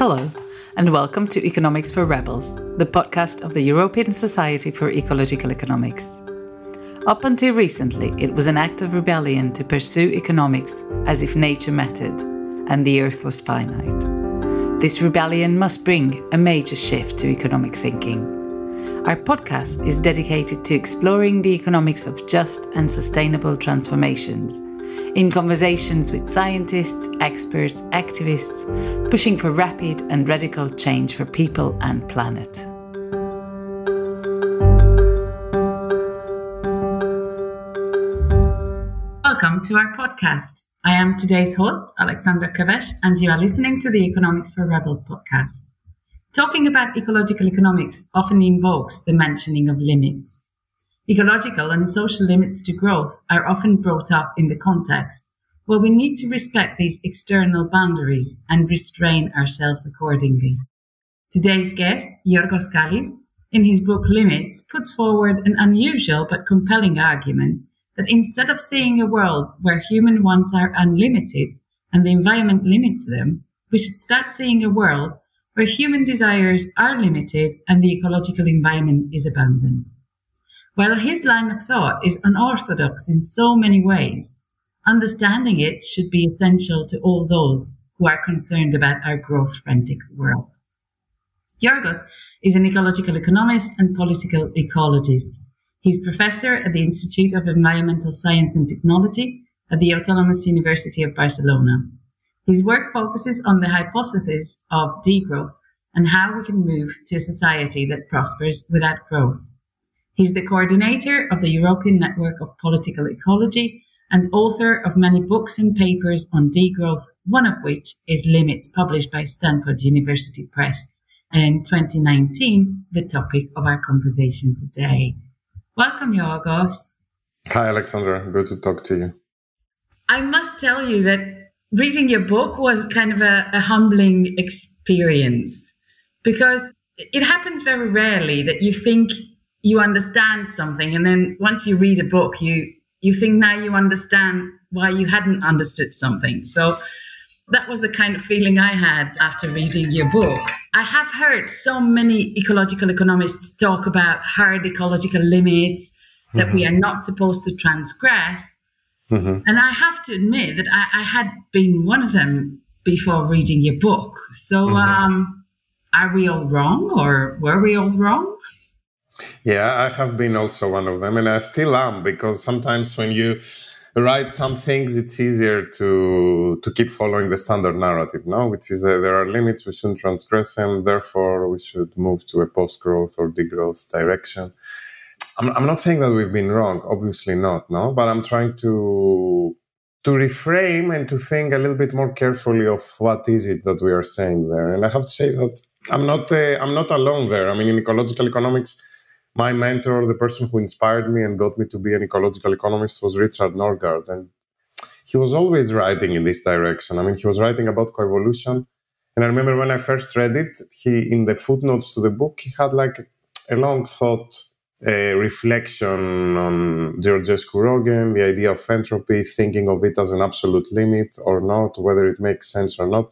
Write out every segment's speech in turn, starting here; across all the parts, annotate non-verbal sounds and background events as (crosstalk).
Hello, and welcome to Economics for Rebels, the podcast of the European Society for Ecological Economics. Up until recently, it was an act of rebellion to pursue economics as if nature mattered and the earth was finite. This rebellion must bring a major shift to economic thinking. Our podcast is dedicated to exploring the economics of just and sustainable transformations in conversations with scientists, experts, activists, pushing for rapid and radical change for people and planet. Welcome to our podcast. I am today's host, Alexandra Köves, and you are listening to the Economics for Rebels podcast. Talking about ecological economics often invokes the mentioning of limits. Ecological and social limits to growth are often brought up in the context where we need to respect these external boundaries and restrain ourselves accordingly. Today's guest, Giorgos Kallis, in his book Limits, puts forward an unusual but compelling argument that instead of seeing a world where human wants are unlimited and the environment limits them, we should start seeing a world where human desires are limited and the ecological environment is abundant. While his line of thought is unorthodox in so many ways, understanding it should be essential to all those who are concerned about our growth frantic world. Giorgos is an ecological economist and political ecologist. He's professor at the Institute of Environmental Science and Technology at the Autonomous University of Barcelona. His work focuses on the hypothesis of degrowth and how we can move to a society that prospers without growth. He's the coordinator of the European Network of Political Ecology and author of many books and papers on degrowth, one of which is Limits, published by Stanford University Press. In 2019, the topic of our conversation today. Welcome, Giorgos. Hi, Alexandra. Good to talk to you. I must tell you that reading your book was kind of a, a humbling experience because it happens very rarely that you think you understand something and then once you read a book you you think now you understand why you hadn't understood something so that was the kind of feeling i had after reading your book i have heard so many ecological economists talk about hard ecological limits that mm-hmm. we are not supposed to transgress mm-hmm. and i have to admit that I, I, had been one of them before reading your book so mm-hmm. um, are we all wrong or were we all wrong yeah, I have been also one of them, and I still am because sometimes when you write some things, it's easier to to keep following the standard narrative, no? Which is that there are limits, we shouldn't transgress them, therefore we should move to a post-growth or degrowth direction. I'm, I'm not saying that we've been wrong, obviously not, no, but I'm trying to to reframe and to think a little bit more carefully of what is it that we are saying there. And I have to say that I'm not uh, I'm not alone there. I mean, in ecological economics my mentor, the person who inspired me and got me to be an ecological economist, was Richard Norgaard. And he was always writing in this direction. I mean, he was writing about coevolution. And I remember when I first read it, he in the footnotes to the book, he had like a long thought a reflection on Georgescu Roegen, the idea of entropy, thinking of it as an absolute limit or not, whether it makes sense or not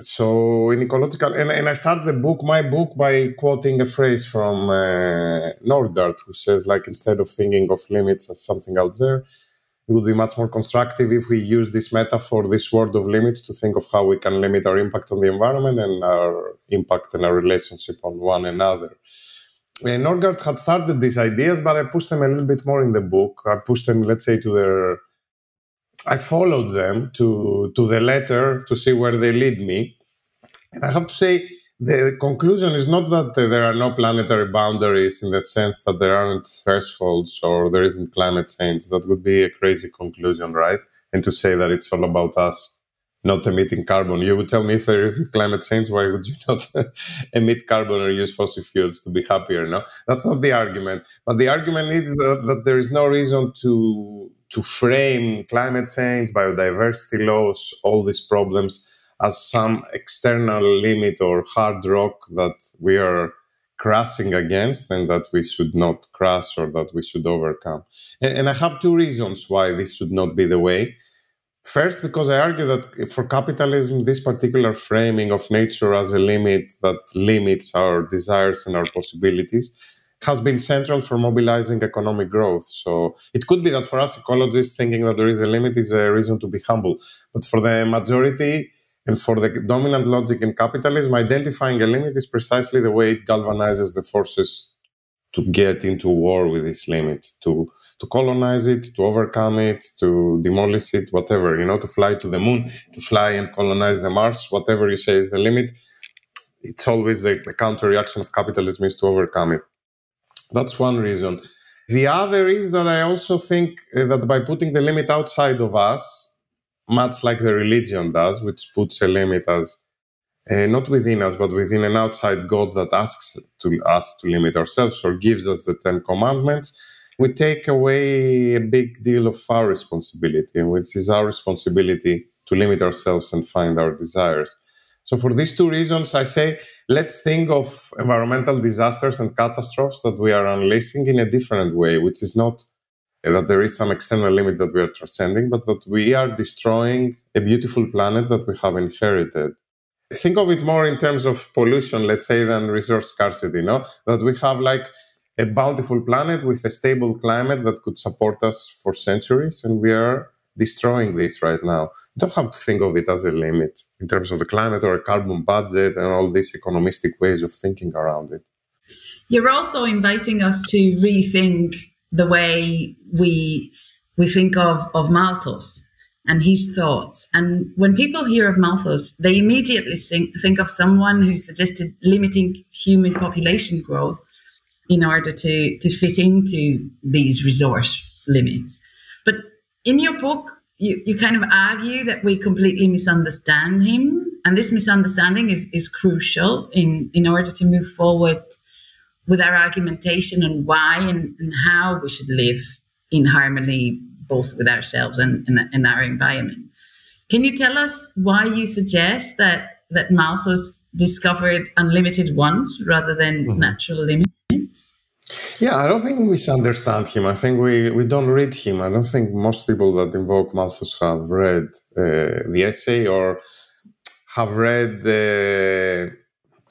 so in ecological and, and i start the book my book by quoting a phrase from uh, Norgaard who says like instead of thinking of limits as something out there it would be much more constructive if we use this metaphor this word of limits to think of how we can limit our impact on the environment and our impact and our relationship on one another. And Norgaard had started these ideas but i pushed them a little bit more in the book. I pushed them let's say to their I followed them to to the letter to see where they lead me, and I have to say the conclusion is not that there are no planetary boundaries in the sense that there aren't thresholds or there isn't climate change. That would be a crazy conclusion, right? And to say that it's all about us not emitting carbon. You would tell me if there isn't climate change, why would you (laughs) not emit carbon or use fossil fuels to be happier? No, that's not the argument. But the argument is that, that there is no reason to to frame climate change, biodiversity loss, all these problems as some external limit or hard rock that we are crashing against and that we should not crash or that we should overcome. And, and I have two reasons why this should not be the way. First, because I argue that for capitalism, this particular framing of nature as a limit that limits our desires and our possibilities has been central for mobilizing economic growth. So it could be that for us ecologists, thinking that there is a limit is a reason to be humble. But for the majority and for the dominant logic in capitalism, identifying a limit is precisely the way it galvanizes the forces to get into war with this limit, to to colonize it, to overcome it, to demolish it, whatever, you know, to fly to the moon, to fly and colonize the Mars, whatever you say is the limit. It's always the, the counter reaction of capitalism is to overcome it. That's one reason. The other is that I also think uh, that by putting the limit outside of us, much like the religion does, which puts a limit as uh, not within us, but within an outside God that asks to us to limit ourselves or gives us the Ten Commandments, we take away a big deal of our responsibility, which is our responsibility to limit ourselves and find our desires. So, for these two reasons, I say let's think of environmental disasters and catastrophes that we are unleashing in a different way, which is not eh, that there is some external limit that we are transcending, but that we are destroying a beautiful planet that we have inherited. Think of it more in terms of pollution, let's say, than resource scarcity, no? That we have like a bountiful planet with a stable climate that could support us for centuries, and we are destroying this right now. You don't have to think of it as a limit in terms of the climate or a carbon budget and all these economistic ways of thinking around it. You're also inviting us to rethink the way we we think of, of Malthus and his thoughts. And when people hear of Malthus, they immediately think, think of someone who suggested limiting human population growth in order to, to fit into these resource limits. In your book, you, you kind of argue that we completely misunderstand him. And this misunderstanding is, is crucial in, in order to move forward with our argumentation on why and, and how we should live in harmony both with ourselves and, and, and our environment. Can you tell us why you suggest that that Malthus discovered unlimited wants rather than mm-hmm. natural limits? Yeah, I don't think we misunderstand him. I think we, we don't read him. I don't think most people that invoke Malthus have read uh, the essay or have read the.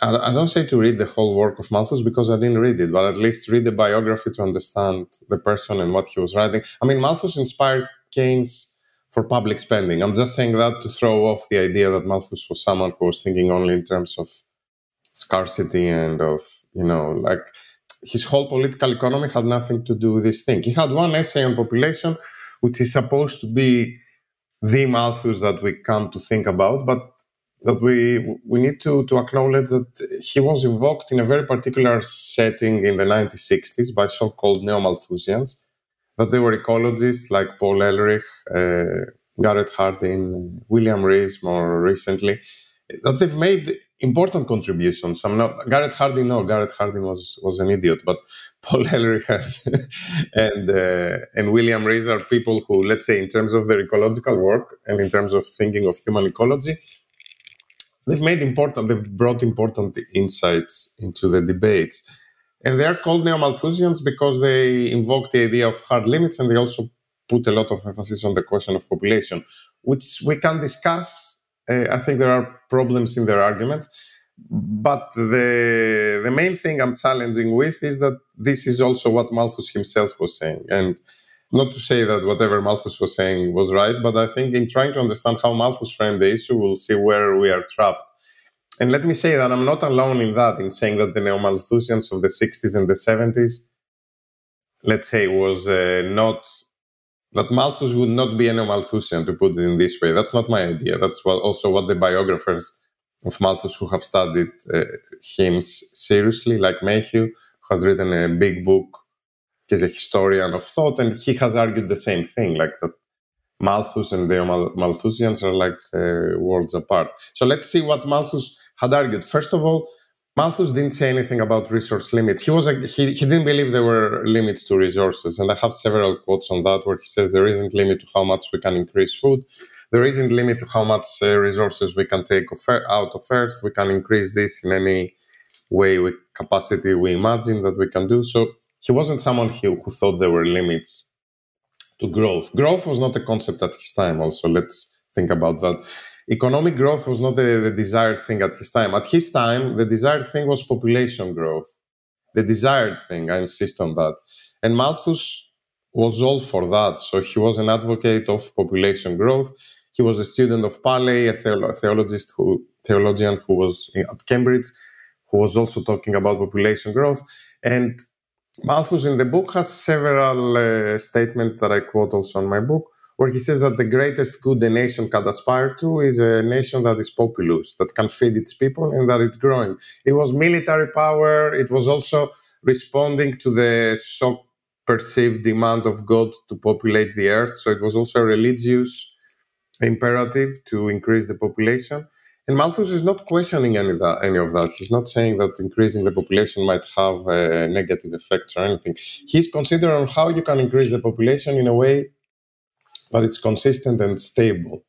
I, I don't say to read the whole work of Malthus because I didn't read it, but at least read the biography to understand the person and what he was writing. I mean, Malthus inspired Keynes for public spending. I'm just saying that to throw off the idea that Malthus was someone who was thinking only in terms of scarcity and of, you know, like his whole political economy had nothing to do with this thing. He had one essay on population, which is supposed to be the Malthus that we come to think about, but that we we need to, to acknowledge that he was invoked in a very particular setting in the 1960s by so-called neo-Malthusians, that they were ecologists like Paul Ehrlich, uh, Garrett Hardin, William Rees more recently, that they've made important contributions. I'm not Garrett Hardin. No, Garrett Hardin was was an idiot, but (laughs) Paul Ehrlich and uh, and William Rees are people who, let's say, in terms of their ecological work and in terms of thinking of human ecology, they've made important. They've brought important insights into the debates, and they are called neo-Malthusians because they invoke the idea of hard limits, and they also put a lot of emphasis on the question of population, which we can discuss I think there are problems in their arguments. But the the main thing I'm challenging with is that this is also what Malthus himself was saying. And not to say that whatever Malthus was saying was right, but I think in trying to understand how Malthus framed the issue, we'll see where we are trapped. And let me say that I'm not alone in that, in saying that the neo Malthusians of the 60s and the 70s, let's say, was uh, not that Malthus would not be any Malthusian, to put it in this way. That's not my idea. That's what, also what the biographers of Malthus who have studied uh, him seriously, like Mayhew, has written a big book. He's a historian of thought, and he has argued the same thing, like that Malthus and the Mal- Malthusians are like uh, worlds apart. So let's see what Malthus had argued. First of all, Malthus didn't say anything about resource limits. He was he, he didn't believe there were limits to resources, and I have several quotes on that where he says there isn't limit to how much we can increase food, there isn't limit to how much uh, resources we can take out of Earth. We can increase this in any way with capacity we imagine that we can do. So he wasn't someone who, who thought there were limits to growth. Growth was not a concept at his time. Also, let's think about that. Economic growth was not the, the desired thing at his time. At his time, the desired thing was population growth. The desired thing, I insist on that. And Malthus was all for that. So he was an advocate of population growth. He was a student of Paley, a theologist who, theologian who was at Cambridge, who was also talking about population growth. And Malthus in the book has several uh, statements that I quote also in my book, where he says that the greatest good a nation can aspire to is a nation that is populous, that can feed its people and that it's growing. It was military power, it was also responding to the so perceived demand of God to populate the earth. So it was also a religious imperative to increase the population. And Malthus is not questioning any of, that, any of that. He's not saying that increasing the population might have uh, negative effects or anything. He's considering how you can increase the population in a way that it's consistent and stable.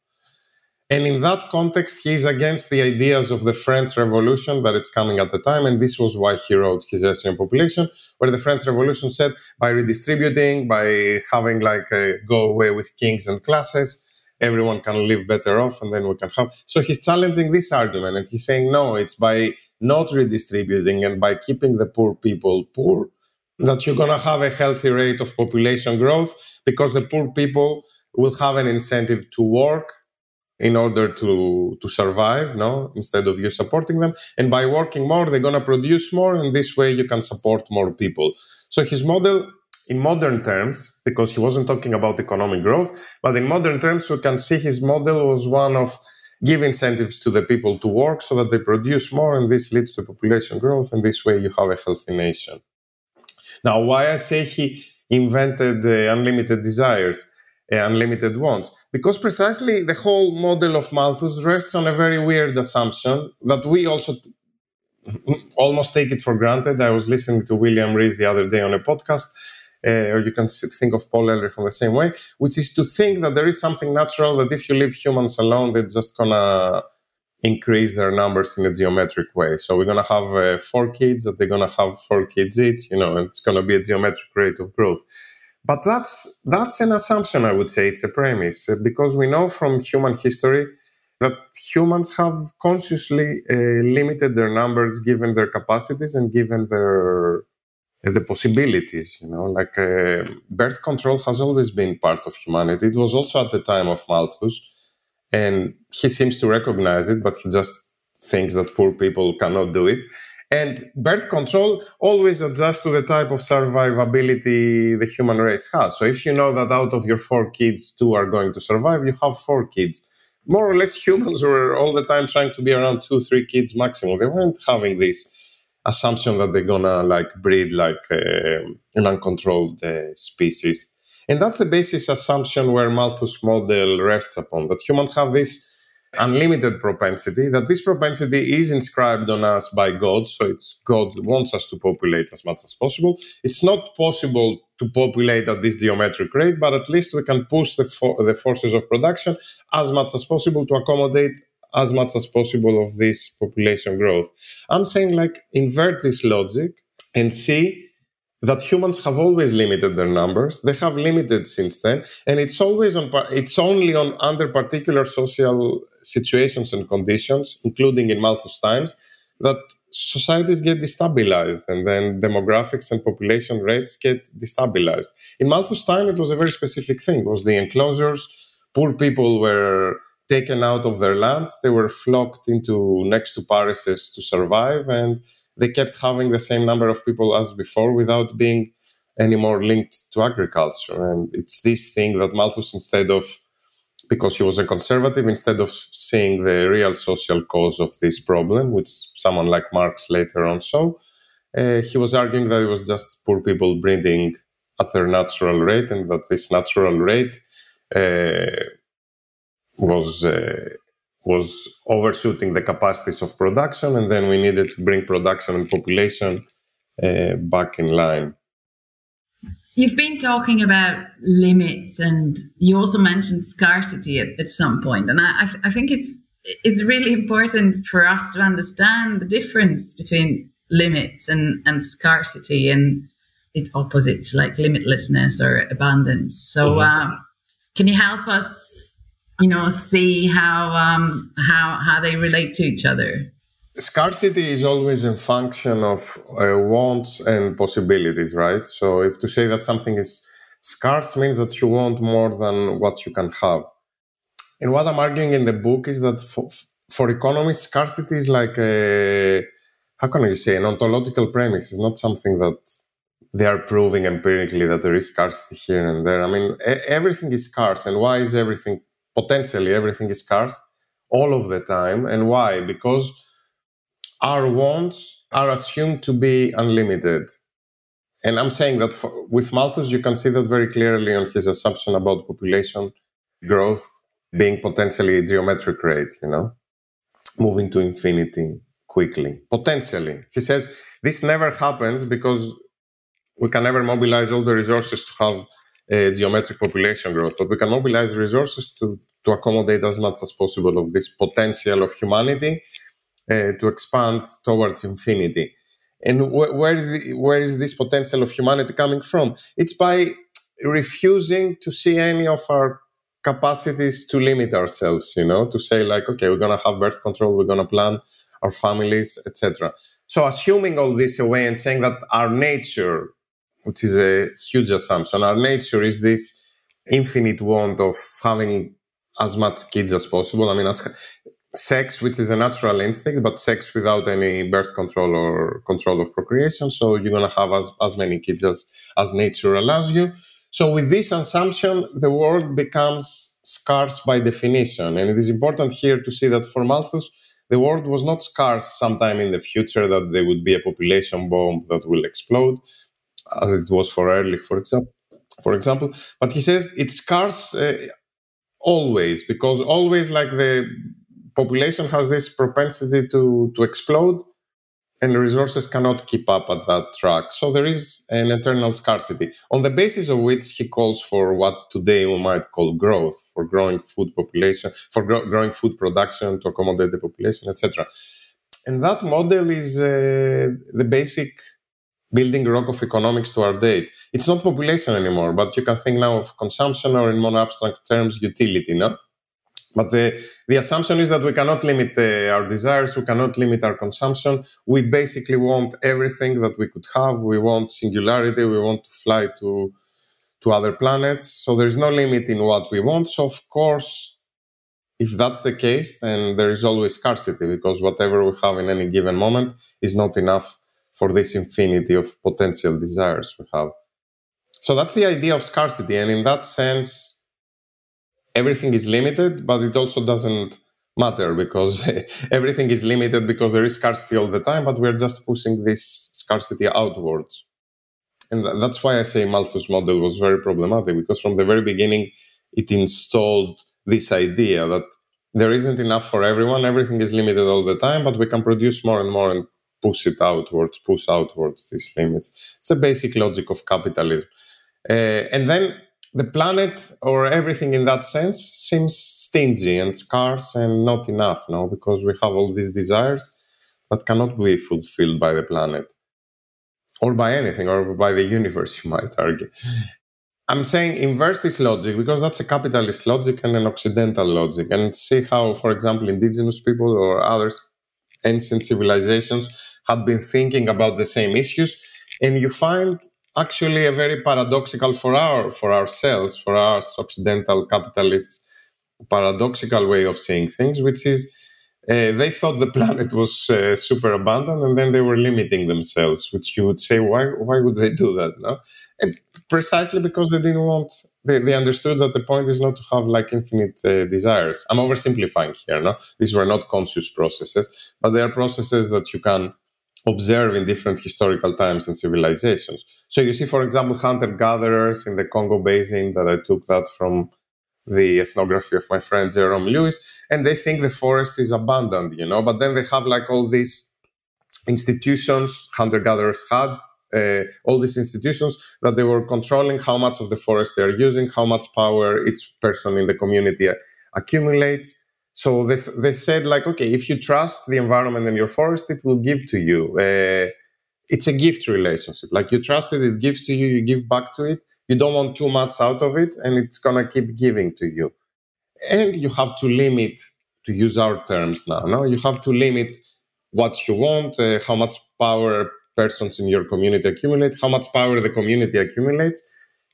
And in that context, he's against the ideas of the French Revolution that it's coming at the time. And this was why he wrote his essay on population, where the French Revolution said by redistributing, by having like a go away with kings and classes, everyone can live better off and then we can have. So he's challenging this argument and he's saying, no, it's by not redistributing and by keeping the poor people poor that you're going to have a healthy rate of population growth because the poor people will have an incentive to work in order to to survive no? Instead of you supporting them. And by working more they're going to produce more and this way you can support more people. So his model in modern terms, because he wasn't talking about economic growth, but in modern terms, we can see his model was one of give incentives to the people to work so that they produce more, and this leads to population growth, and this way you have a healthy nation. Now, why I say he invented the unlimited desires, unlimited wants, because precisely the whole model of Malthus rests on a very weird assumption that we also t- (laughs) almost take it for granted. I was listening to William Rees the other day on a podcast uh, or you can think of Paul Ehrlich in the same way, which is to think that there is something natural that if you leave humans alone, they're just gonna increase their numbers in a geometric way. So we're gonna have uh, four kids that they're gonna have four kids each. You know, it's gonna be a geometric rate of growth. But that's that's an assumption. I would say. It's a premise uh, because we know from human history that humans have consciously uh, limited their numbers given their capacities and given their the possibilities you know? Like uh, birth control has always been part of humanity. It was also at the time of malthus and he seems to recognize it but he just thinks that poor people cannot do it and birth control always adjusts to the type of survivability the human race has. So if you know that out of your four kids two are going to survive you have four kids. More or less (laughs) humans were all the time trying to be around two three kids maximum. They weren't having this assumption that they're gonna like breed like uh, an uncontrolled uh, species. And that's the basis assumption where Malthus' model rests upon that humans have this unlimited propensity, that this propensity is inscribed on us by God. So it's God wants us to populate as much as possible. It's not possible to populate at this geometric rate, but at least we can push the, fo- the forces of production as much as possible to accommodate as much as possible of this population growth. I'm saying like invert this logic and see that humans have always limited their numbers. They have limited since then, and it's always on. It's only on under particular social situations and conditions, including in Malthus times, that societies get destabilized, and then demographics and population rates get destabilized. In Malthus' time, it was a very specific thing. It was the enclosures. Poor people were taken out of their lands. They were flocked into next to parises to survive, and they kept having the same number of people as before without being any more linked to agriculture. And it's this thing that Malthus, instead of because he was a conservative, instead of seeing the real social cause of this problem, which someone like Marx later on saw, uh, he was arguing that it was just poor people breeding at their natural rate, and that this natural rate uh, was uh, was overshooting the capacities of production, and then we needed to bring production and population uh, back in line. You've been talking about limits, and you also mentioned scarcity at, at some point, and I, I, th- I think it's it's really important for us to understand the difference between limits and, and scarcity and its opposites like limitlessness or abundance. So, mm-hmm. uh, can you help us, you know, see how um, how how they relate to each other? Scarcity is always a function of uh, wants and possibilities, right? So, if to say that something is scarce means that you want more than what you can have. And what I'm arguing in the book is that for, for economists, scarcity is like a how can you say an ontological premise. It's not something that they are proving empirically that there is scarcity here and there. I mean, everything is scarce. And why is everything, potentially everything is scarce all of the time? And why? Because our wants are assumed to be unlimited. And I'm saying that for, with Malthus, you can see that very clearly on his assumption about population growth being potentially a geometric rate, you know, moving to infinity quickly. Potentially. He says this never happens because we can never mobilize all the resources to have geometric population growth, but we can mobilize resources to, to accommodate as much as possible of this potential of humanity to expand towards infinity. And wh- where, the, where is this potential of humanity coming from? It's by refusing to see any of our capacities to limit ourselves, you know, to say, like, okay, we're going to have birth control, we're going to plan our families, etc. So, assuming all this away and saying that our nature which is a huge assumption. Our nature is this infinite want of having as much kids as possible. I mean, as sex, which is a natural instinct, but sex without any birth control or control of procreation. So you're going to have as, as many kids as, as nature allows you. So with this assumption, the world becomes scarce by definition. And it is important here to see that for Malthus, the world was not scarce sometime in the future, that there would be a population bomb that will explode as it was for Ehrlich, for example. For example, but he says it's scarce uh, always because always like the population has this propensity to to explode, and resources cannot keep up at that track. So there is an eternal scarcity on the basis of which he calls for what today we might call growth, for growing food population, for gro- growing food production to accommodate the population, etc. And that model is uh, the basic building rock of economics to our date. It's not population anymore, but you can think now of consumption or in more abstract terms, utility, no? But the, the assumption is that we cannot limit uh, our desires, we cannot limit our consumption. We basically want everything that we could have. We want singularity, we want to fly to, to other planets. So there's no limit in what we want. So, of course, if that's the case, then there is always scarcity because whatever we have in any given moment is not enough for this infinity of potential desires we have. So that's the idea of scarcity. And in that sense, everything is limited, but it also doesn't matter because (laughs) everything is limited because there is scarcity all the time, but we're just pushing this scarcity outwards. And that's why I say Malthus' model was very problematic because from the very beginning, it installed this idea that there isn't enough for everyone, everything is limited all the time, but we can produce more and more and push it outwards, push outwards these limits. It's a basic logic of capitalism. Uh, and then the planet or everything in that sense seems stingy and scarce and not enough now because we have all these desires that cannot be fulfilled by the planet or by anything or by the universe, (laughs) you might argue. I'm saying inverse this logic because that's a capitalist logic and an Occidental logic, and see how, for example, indigenous people or others, ancient civilizations, had been thinking about the same issues and you find actually a very paradoxical for our for ourselves for us occidental capitalists paradoxical way of seeing things which is uh, they thought the planet was uh, super abundant and then they were limiting themselves which you would say why why would they do that? No? And precisely because they didn't want they, they understood that the point is not to have like infinite uh, desires. I'm oversimplifying here no? These were not conscious processes but they are processes that you can observe in different historical times and civilizations. So you see, for example, hunter gatherers in the Congo Basin that I took that from the ethnography of my friend Jerome Lewis, and they think the forest is abandoned, you know, but then they have like all these institutions hunter gatherers had. Uh, all these institutions that they were controlling how much of the forest they are using, how much power each person in the community accumulates, so they, they said like, okay, if you trust the environment and your forest, it will give to you. Uh, it's a gift relationship. Like you trust it, it gives to you, you give back to it. You don't want too much out of it, and it's gonna keep giving to you. And you have to limit, to use our terms now. No, you have to limit what you want, uh, how much power persons in your community accumulate, how much power the community accumulates.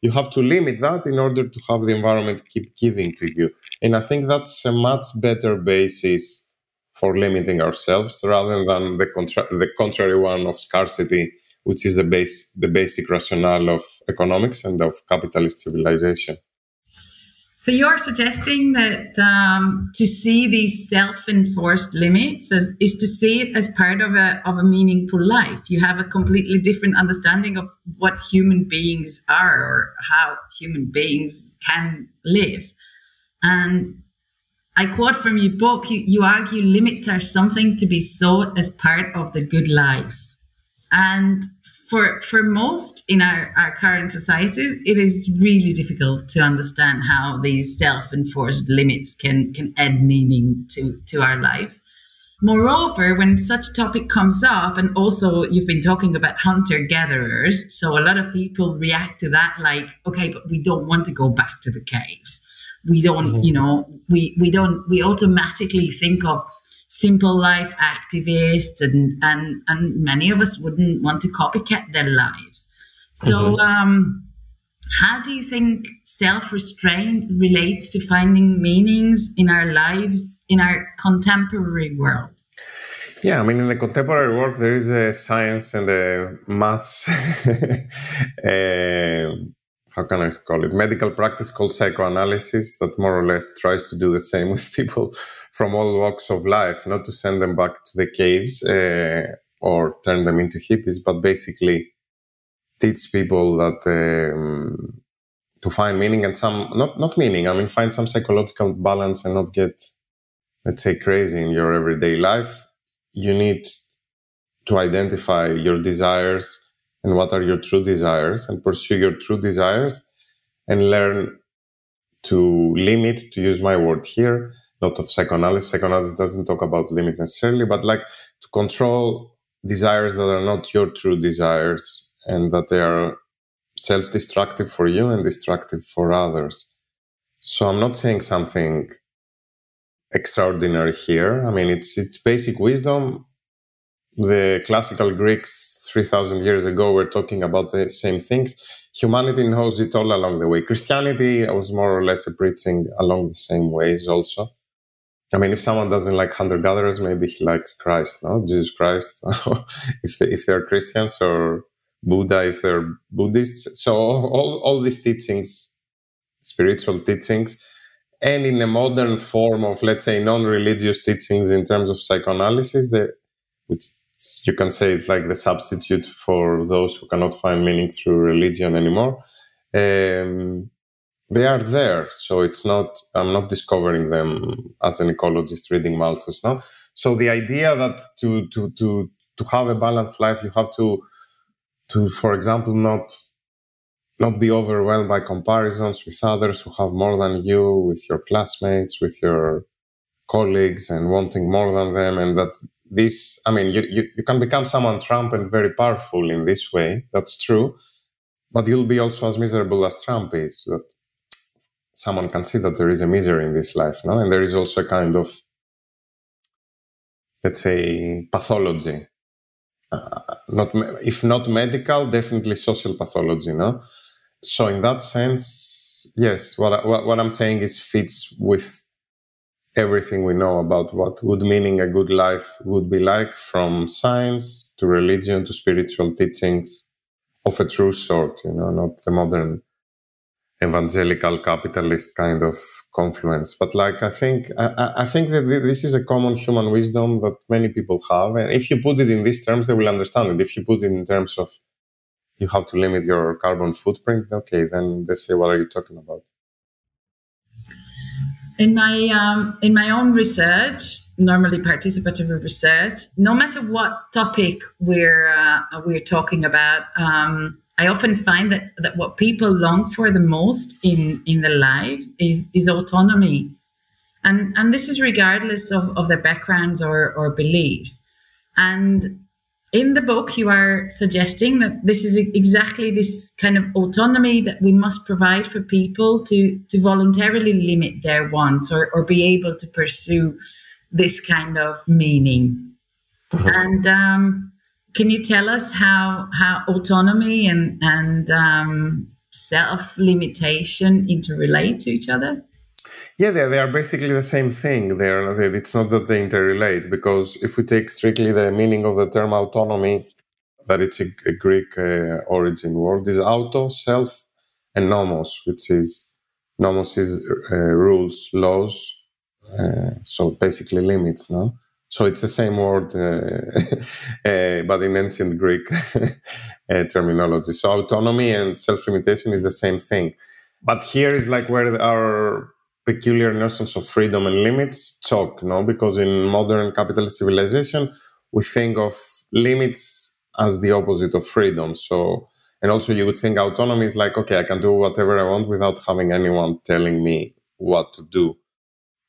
You have to limit that in order to have the environment keep giving to you. And I think that's a much better basis for limiting ourselves rather than the, contra- the contrary one of scarcity, which is the, base, the basic rationale of economics and of capitalist civilization. So you're suggesting that um, to see these self-enforced limits as, is to see it as part of a of a meaningful life. You have a completely different understanding of what human beings are or how human beings can live. And I quote from your book: you, you argue limits are something to be sought as part of the good life, and for for most in our, our current societies, it is really difficult to understand how these self-enforced limits can can add meaning to to our lives. Moreover, when such a topic comes up, and also you've been talking about hunter gatherers, so a lot of people react to that like, okay, but we don't want to go back to the caves. We don't, mm-hmm. you know, we we don't we automatically think of simple life activists and and and many of us wouldn't want to copycat their lives so mm-hmm. um, how do you think self-restraint relates to finding meanings in our lives in our contemporary world yeah, I mean, in the contemporary world, there is a science and a mass, uh, (laughs) how can I call it, medical practice called psychoanalysis that more or less tries to do the same (laughs) with people from all walks of life, not to send them back to the caves uh, or turn them into hippies, but basically teach people that um, to find meaning and some not not meaning. I mean, find some psychological balance and not get, let's say, crazy in your everyday life. You need to identify your desires and what are your true desires and pursue your true desires and learn to limit, to use my word here, not of psychoanalysis. Psychoanalysis doesn't talk about limit necessarily, but like to control desires that are not your true desires and that they are self destructive for you and destructive for others. So I'm not saying something extraordinary here. I mean, it's it's basic wisdom. The classical Greeks 3,000 years ago were talking about the same things. Humanity knows it all along the way. Christianity was more or less preaching along the same ways also. I mean, if someone doesn't like hunter gatherers, maybe he likes Christ, no? Jesus Christ, (laughs) if, they, if they're Christians or Buddha, if they're Buddhists. So all, all these teachings, spiritual teachings, and in a modern form of, let's say, non-religious teachings in terms of psychoanalysis, that, which you can say it's like the substitute for those who cannot find meaning through religion anymore. Um, they are there so it's not i'm not discovering them as an ecologist reading malthus no so the idea that to to to to have a balanced life you have to to for example not not be overwhelmed by comparisons with others who have more than you with your classmates with your colleagues and wanting more than them and that this i mean you, you, you can become someone trump and very powerful in this way that's true but you'll be also as miserable as trump is that someone can see that there is a misery in this life, no? And there is also a kind of, let's say, pathology. Uh, not if not medical, definitely social pathology, no? So in that sense, yes, what, what what I'm saying is fits with everything we know about what good meaning a good life would be like, from science to religion to spiritual teachings of a true sort, you know, not the modern evangelical capitalist kind of confluence. But like I think I, I, think that this is a common human wisdom that many people have, and if you put it in these terms, they will understand it. If you put it in terms of you have to limit your carbon footprint, okay, then they say, "What are you talking about?" In my um, in my own research, normally participative research, no matter what topic we're uh, we're talking about. Um, I often find that, that what people long for the most in, in their lives is, is autonomy. And, and this is regardless of, of their backgrounds or, or beliefs. And in the book, you are suggesting that this is exactly this kind of autonomy that we must provide for people to, to voluntarily limit their wants or, or be able to pursue this kind of meaning. Mm-hmm. And um, can you tell us how how autonomy and and um, self limitation interrelate to each other? Yeah, they, they are basically the same thing. They're, it's not that they interrelate because if we take strictly the meaning of the term autonomy, that it's a, a Greek uh, origin word, is auto, self, and nomos, which is nomos is uh, rules, laws, uh, so basically limits, no? So it's the same word, uh, (laughs) uh, but in ancient Greek (laughs) uh, terminology. So autonomy and self-limitation is the same thing. But here is like where our peculiar notions of freedom and limits talk, no? Because in modern capitalist civilization, we think of limits as the opposite of freedom. So, and also you would think autonomy is like, okay, I can do whatever I want without having anyone telling me what to do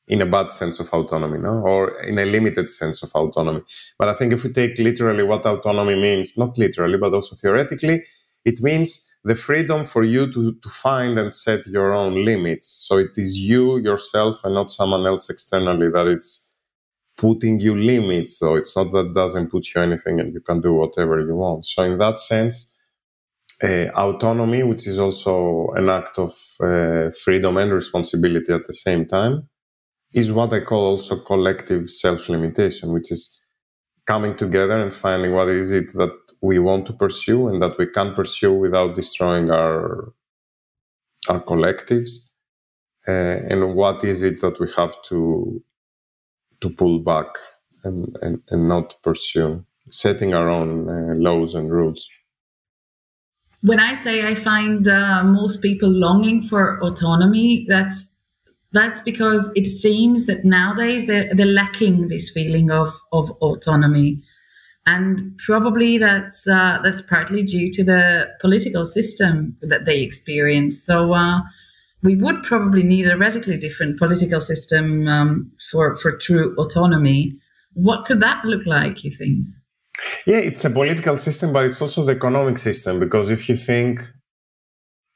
in a bad sense of autonomy, no? Or in a limited sense of autonomy. But I think if we take literally what autonomy means, not literally, but also theoretically, it means the freedom for you to, to find and set your own limits. So it is you yourself and not someone else externally that it's putting you limits. So it's not that doesn't put you anything and you can do whatever you want. So in that sense, uh, autonomy, which is also an act of uh, freedom and responsibility at the same time, is what I call also collective self-limitation, which is coming together and finding what is it that we want to pursue and that we can pursue without destroying our our collectives uh, and what is it that we have to to pull back and, and, and not pursue setting our own uh, laws and rules. When i say i find uh, most people longing for autonomy that's that's because it seems that nowadays they're, they're lacking this feeling of, of autonomy. And probably that's uh, that's partly due to the political system that they experience. So uh, we would probably need a radically different political system um, for for true autonomy. What could that look like? You think? Yeah, it's a political system, but it's also the economic system because if you think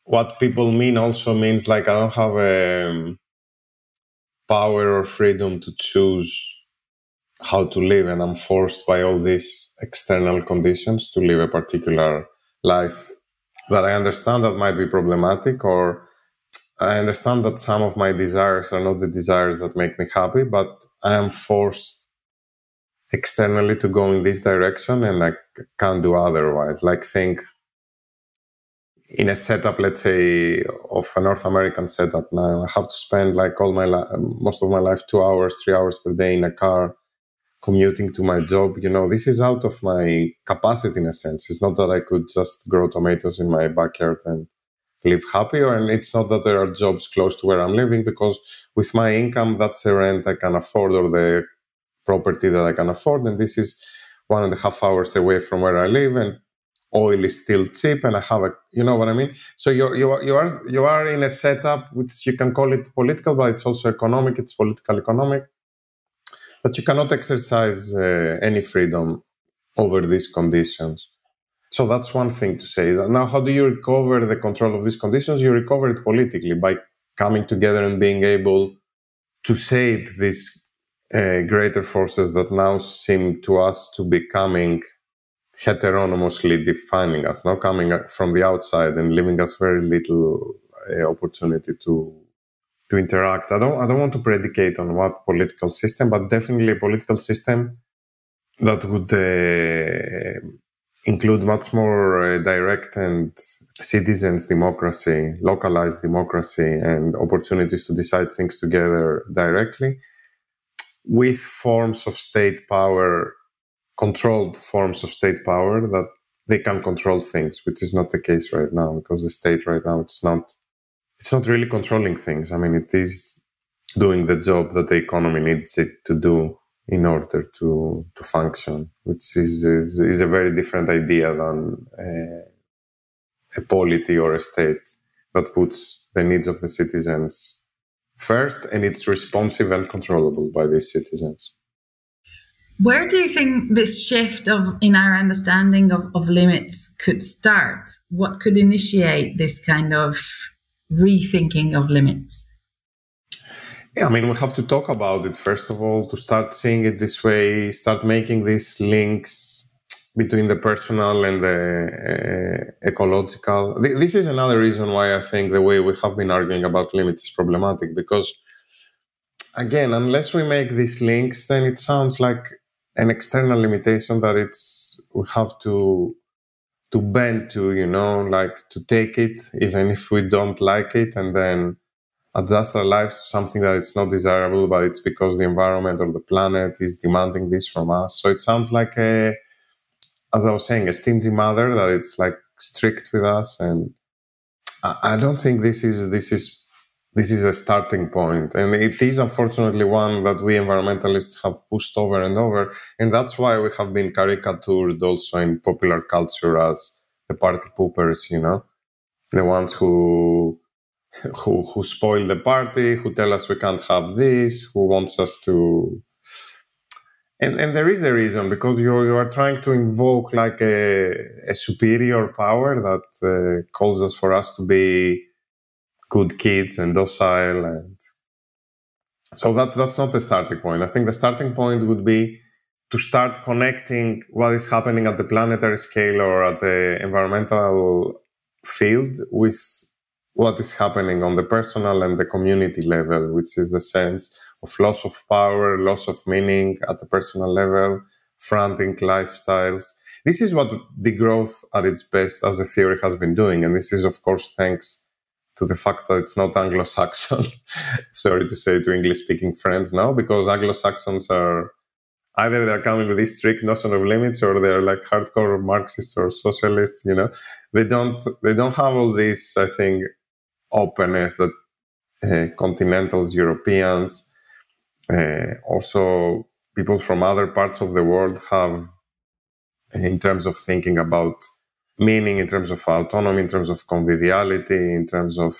what people mean, also means like I don't have a um, power or freedom to choose how to live and i'm forced by all these external conditions to live a particular life that i understand that might be problematic or i understand that some of my desires are not the desires that make me happy but i am forced externally to go in this direction and i can't do otherwise. Like think in a setup, let's say, of a North American setup now, I have to spend like all my li- most of my life, two hours, three hours per day in a car, commuting to my job. You know, this is out of my capacity in a sense. It's not that I could just grow tomatoes in my backyard and live happy, or and it's not that there are jobs close to where I'm living because with my income, that's the rent I can afford or the property that I can afford, and this is one and a half hours away from where I live, and oil is still cheap and I have a you know what I mean? So you're you are you are you are in a setup which you can call it political, but it's also economic, it's political economic. But you cannot exercise uh, any freedom over these conditions. So that's one thing to say. Now, how do you recover the control of these conditions? You recover it politically by coming together and being able to shape these uh, greater forces that now seem to us to be coming heteronomously defining us, now coming from the outside and leaving us very little uh, opportunity to to interact. I don't I don't want to predicate on what political system, but definitely a political system that would uh, include much more uh, direct and citizens democracy, localized democracy, and opportunities to decide things together directly, with forms of state power controlled forms of state power that they can control things, which is not the case right now because the state right now it's not it's not really controlling things. I mean, it is doing the job that the economy needs it to do in order to to function, which is is, is a very different idea than a, a polity or a state that puts the needs of the citizens first and it's responsive and controllable by these citizens Where do you think this shift of in our understanding of, of limits could start? What could initiate this kind of rethinking of limits? Yeah, I mean, we have to talk about it first of all to start seeing it this way, start making these links between the personal and the uh, ecological. This is another reason why I think the way we have been arguing about limits is problematic because, again, unless we make these links, then it sounds like an external limitation that it's we have to to bend to, you know, like to take it even if we don't like it, and then adjust our lives to something that it's not desirable, but it's because the environment or the planet is demanding this from us. So it sounds like a as I was saying, a stingy mother that it's like strict with us, and I, I don't think this is this is this is a starting point, and it is unfortunately one that we environmentalists have pushed over and over, and that's why we have been caricatured also in popular culture as the party poopers, you know, the ones who who who spoil the party, who tell us we can't have this, who wants us to and and there is a reason because you you are trying to invoke like a, a superior power that uh, calls us for us to be good kids and docile and so that that's not the starting point i think the starting point would be to start connecting what is happening at the planetary scale or at the environmental field with what is happening on the personal and the community level which is the sense of loss of power, loss of meaning at the personal level, frantic lifestyles. This is what degrowth at its best as a theory has been doing. And this is, of course, thanks to the fact that it's not Anglo Saxon. (laughs) Sorry to say to English speaking friends now, because Anglo Saxons are either they're coming with this strict notion of limits or they're like hardcore Marxists or socialists, you know. They don't they don't have all this, I think, openness that uh, continentals, Europeans, uh, also, people from other parts of the world have, in terms of thinking about meaning, in terms of autonomy, in terms of conviviality, in terms of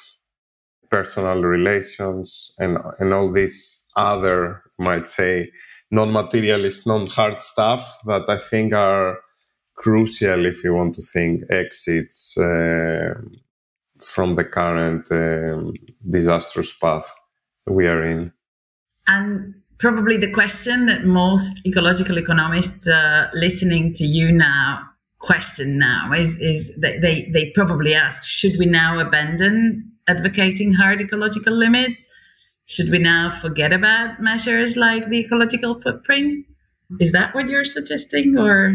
personal relations, and, and all this other, might say, non materialist, non hard stuff that I think are crucial if you want to think exits uh, from the current um, disastrous path we are in. And probably the question that most ecological economists uh, listening to you now question now is is that they they probably ask should we now abandon advocating hard ecological limits should we now forget about measures like the ecological footprint is that what you're suggesting, or?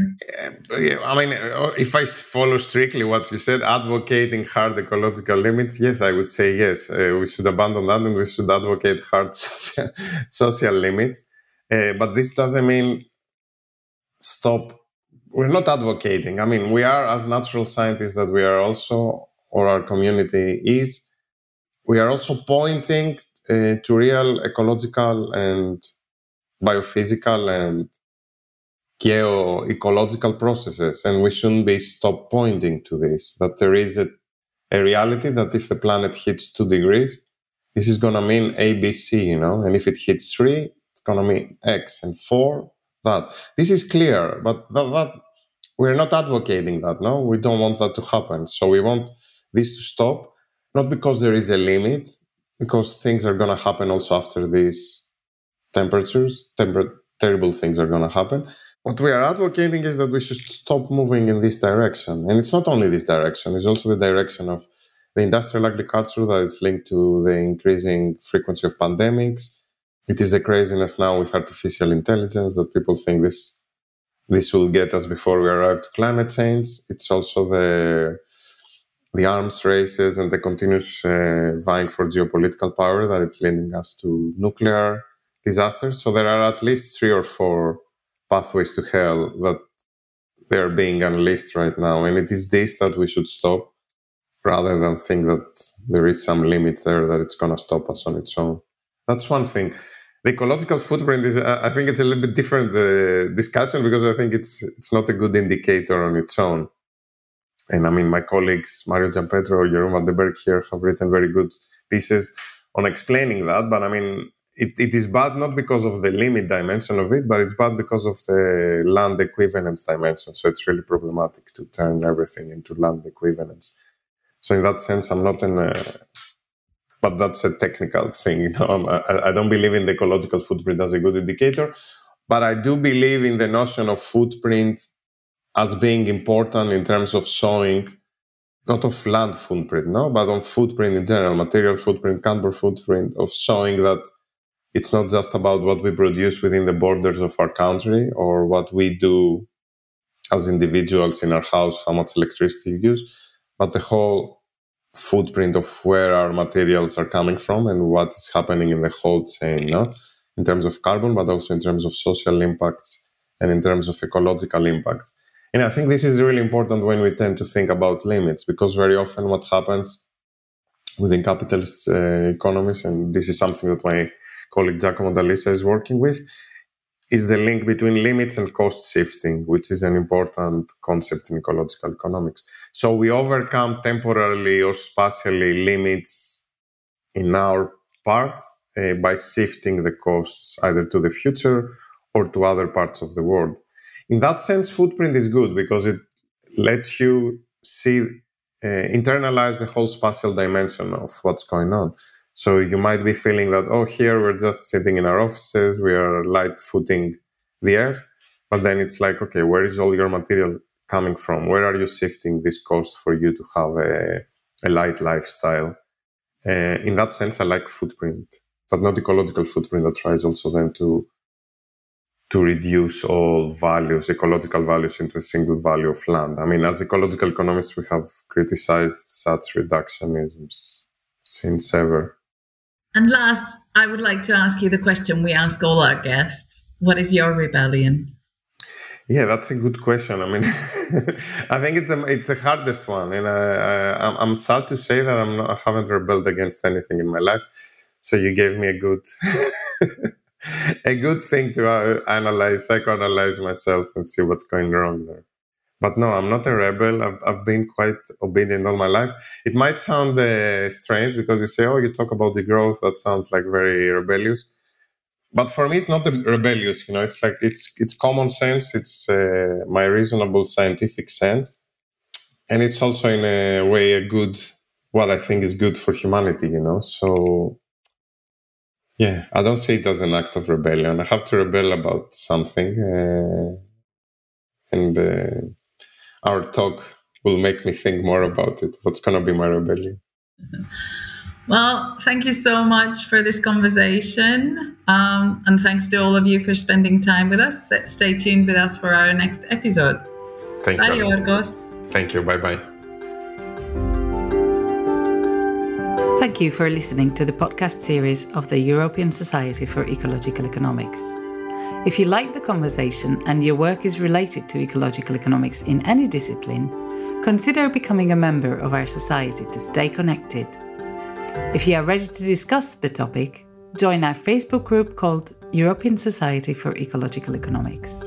Yeah, I mean, uh, if I follow strictly what you said, advocating hard ecological limits, yes, I would say yes. Uh, we should abandon that and we should advocate hard (laughs) social, social limits. Uh, but this doesn't mean stop. We're not advocating. I mean, we are, as natural scientists, that we are also, or our community is, we are also pointing uh, to real ecological and biophysical and geo-ecological processes and we shouldn't be stop pointing to this that there is a, a reality that if the planet hits two degrees this is going to mean abc you know and if it hits three it's going to mean x and four that this is clear but that, that we're not advocating that no we don't want that to happen so we want this to stop not because there is a limit because things are going to happen also after these temperatures temper- terrible things are going to happen what we are advocating is that we should stop moving in this direction. And it's not only this direction, it's also the direction of the industrial agriculture that is linked to the increasing frequency of pandemics. It is the craziness now with artificial intelligence that people think this this will get us before we arrive to climate change. It's also the the arms races and the continuous uh, vying for geopolitical power that it's leading us to nuclear disasters. So there are at least three or four pathways to hell that they're being unleashed right now. And it is this that we should stop rather than think that there is some limit there that it's going to stop us on its own. That's one thing. The ecological footprint is, I think it's a little bit different uh, discussion because I think it's it's not a good indicator on its own. And I mean, my colleagues Mario Giampietro, Jeroen van den Bergh here have written very good pieces on explaining that. But I mean, it, it is bad not because of the limit dimension of it, but it's bad because of the land equivalence dimension. So it's really problematic to turn everything into land equivalence. So in that sense, I'm not in a, but that's a technical thing. (laughs) I, I don't believe in the ecological footprint as a good indicator, but I do believe in the notion of footprint as being important in terms of showing not of land footprint, no, but on footprint in general, material footprint, carbon footprint, of showing that it's not just about what we produce within the borders of our country or what we do as individuals in our house, how much electricity we use, but the whole footprint of where our materials are coming from and what is happening in the whole chain, no? in terms of carbon, but also in terms of social impacts and in terms of ecological impacts. And I think this is really important when we tend to think about limits, because very often what happens within capitalist uh, economies, and this is something that my colleague Giacomo D'Alisa is working with, is the link between limits and cost shifting, which is an important concept in ecological economics. So we overcome temporarily or spatially limits in our part uh, by shifting the costs either to the future or to other parts of the world. In that sense, footprint is good because it lets you see, uh, internalize the whole spatial dimension of what's going on. So you might be feeling that, oh, here we're just sitting in our offices, we are light footing the earth. But then it's like, okay, where is all your material coming from? Where are you shifting this cost for you to have a, a light lifestyle? Uh, in that sense, I like footprint, but not ecological footprint that tries also then to to reduce all values, ecological values, into a single value of land. I mean, as ecological economists, we have criticized such reductionisms since ever. And last, I would like to ask you the question we ask all our guests What is your rebellion? Yeah, that's a good question. I mean, (laughs) I think it's the it's the hardest one, and I, am sad to say that I'm not, I haven't rebelled against anything in my life. So you gave me a good (laughs) a good thing to uh, analyze, psychoanalyze myself, and see what's going wrong there. But no, I'm not a rebel. I've, I've been quite obedient all my life. It might sound uh, strange because you say, oh, you talk about degrowth. That sounds like very rebellious. But for me, it's not rebellious. You know, it's like it's it's common sense. It's uh, my reasonable scientific sense, and it's also in a way a good what I think is good for humanity. You know, so yeah, I don't see it as an act of rebellion. I have to rebel about something, uh, and uh, our talk will make me think more about it. What's going to be my rebellion? (laughs) Well, thank you so much for this conversation. Um, and thanks to all of you for spending time with us. Stay tuned with us for our next episode. Thank bye, you. Giorgos. Thank you. Bye bye. Thank you for listening to the podcast series of the European Society for Ecological Economics. If you like the conversation and your work is related to ecological economics in any discipline, consider becoming a member of our society to stay connected. If you are ready to discuss the topic, join our Facebook group called European Society for Ecological Economics.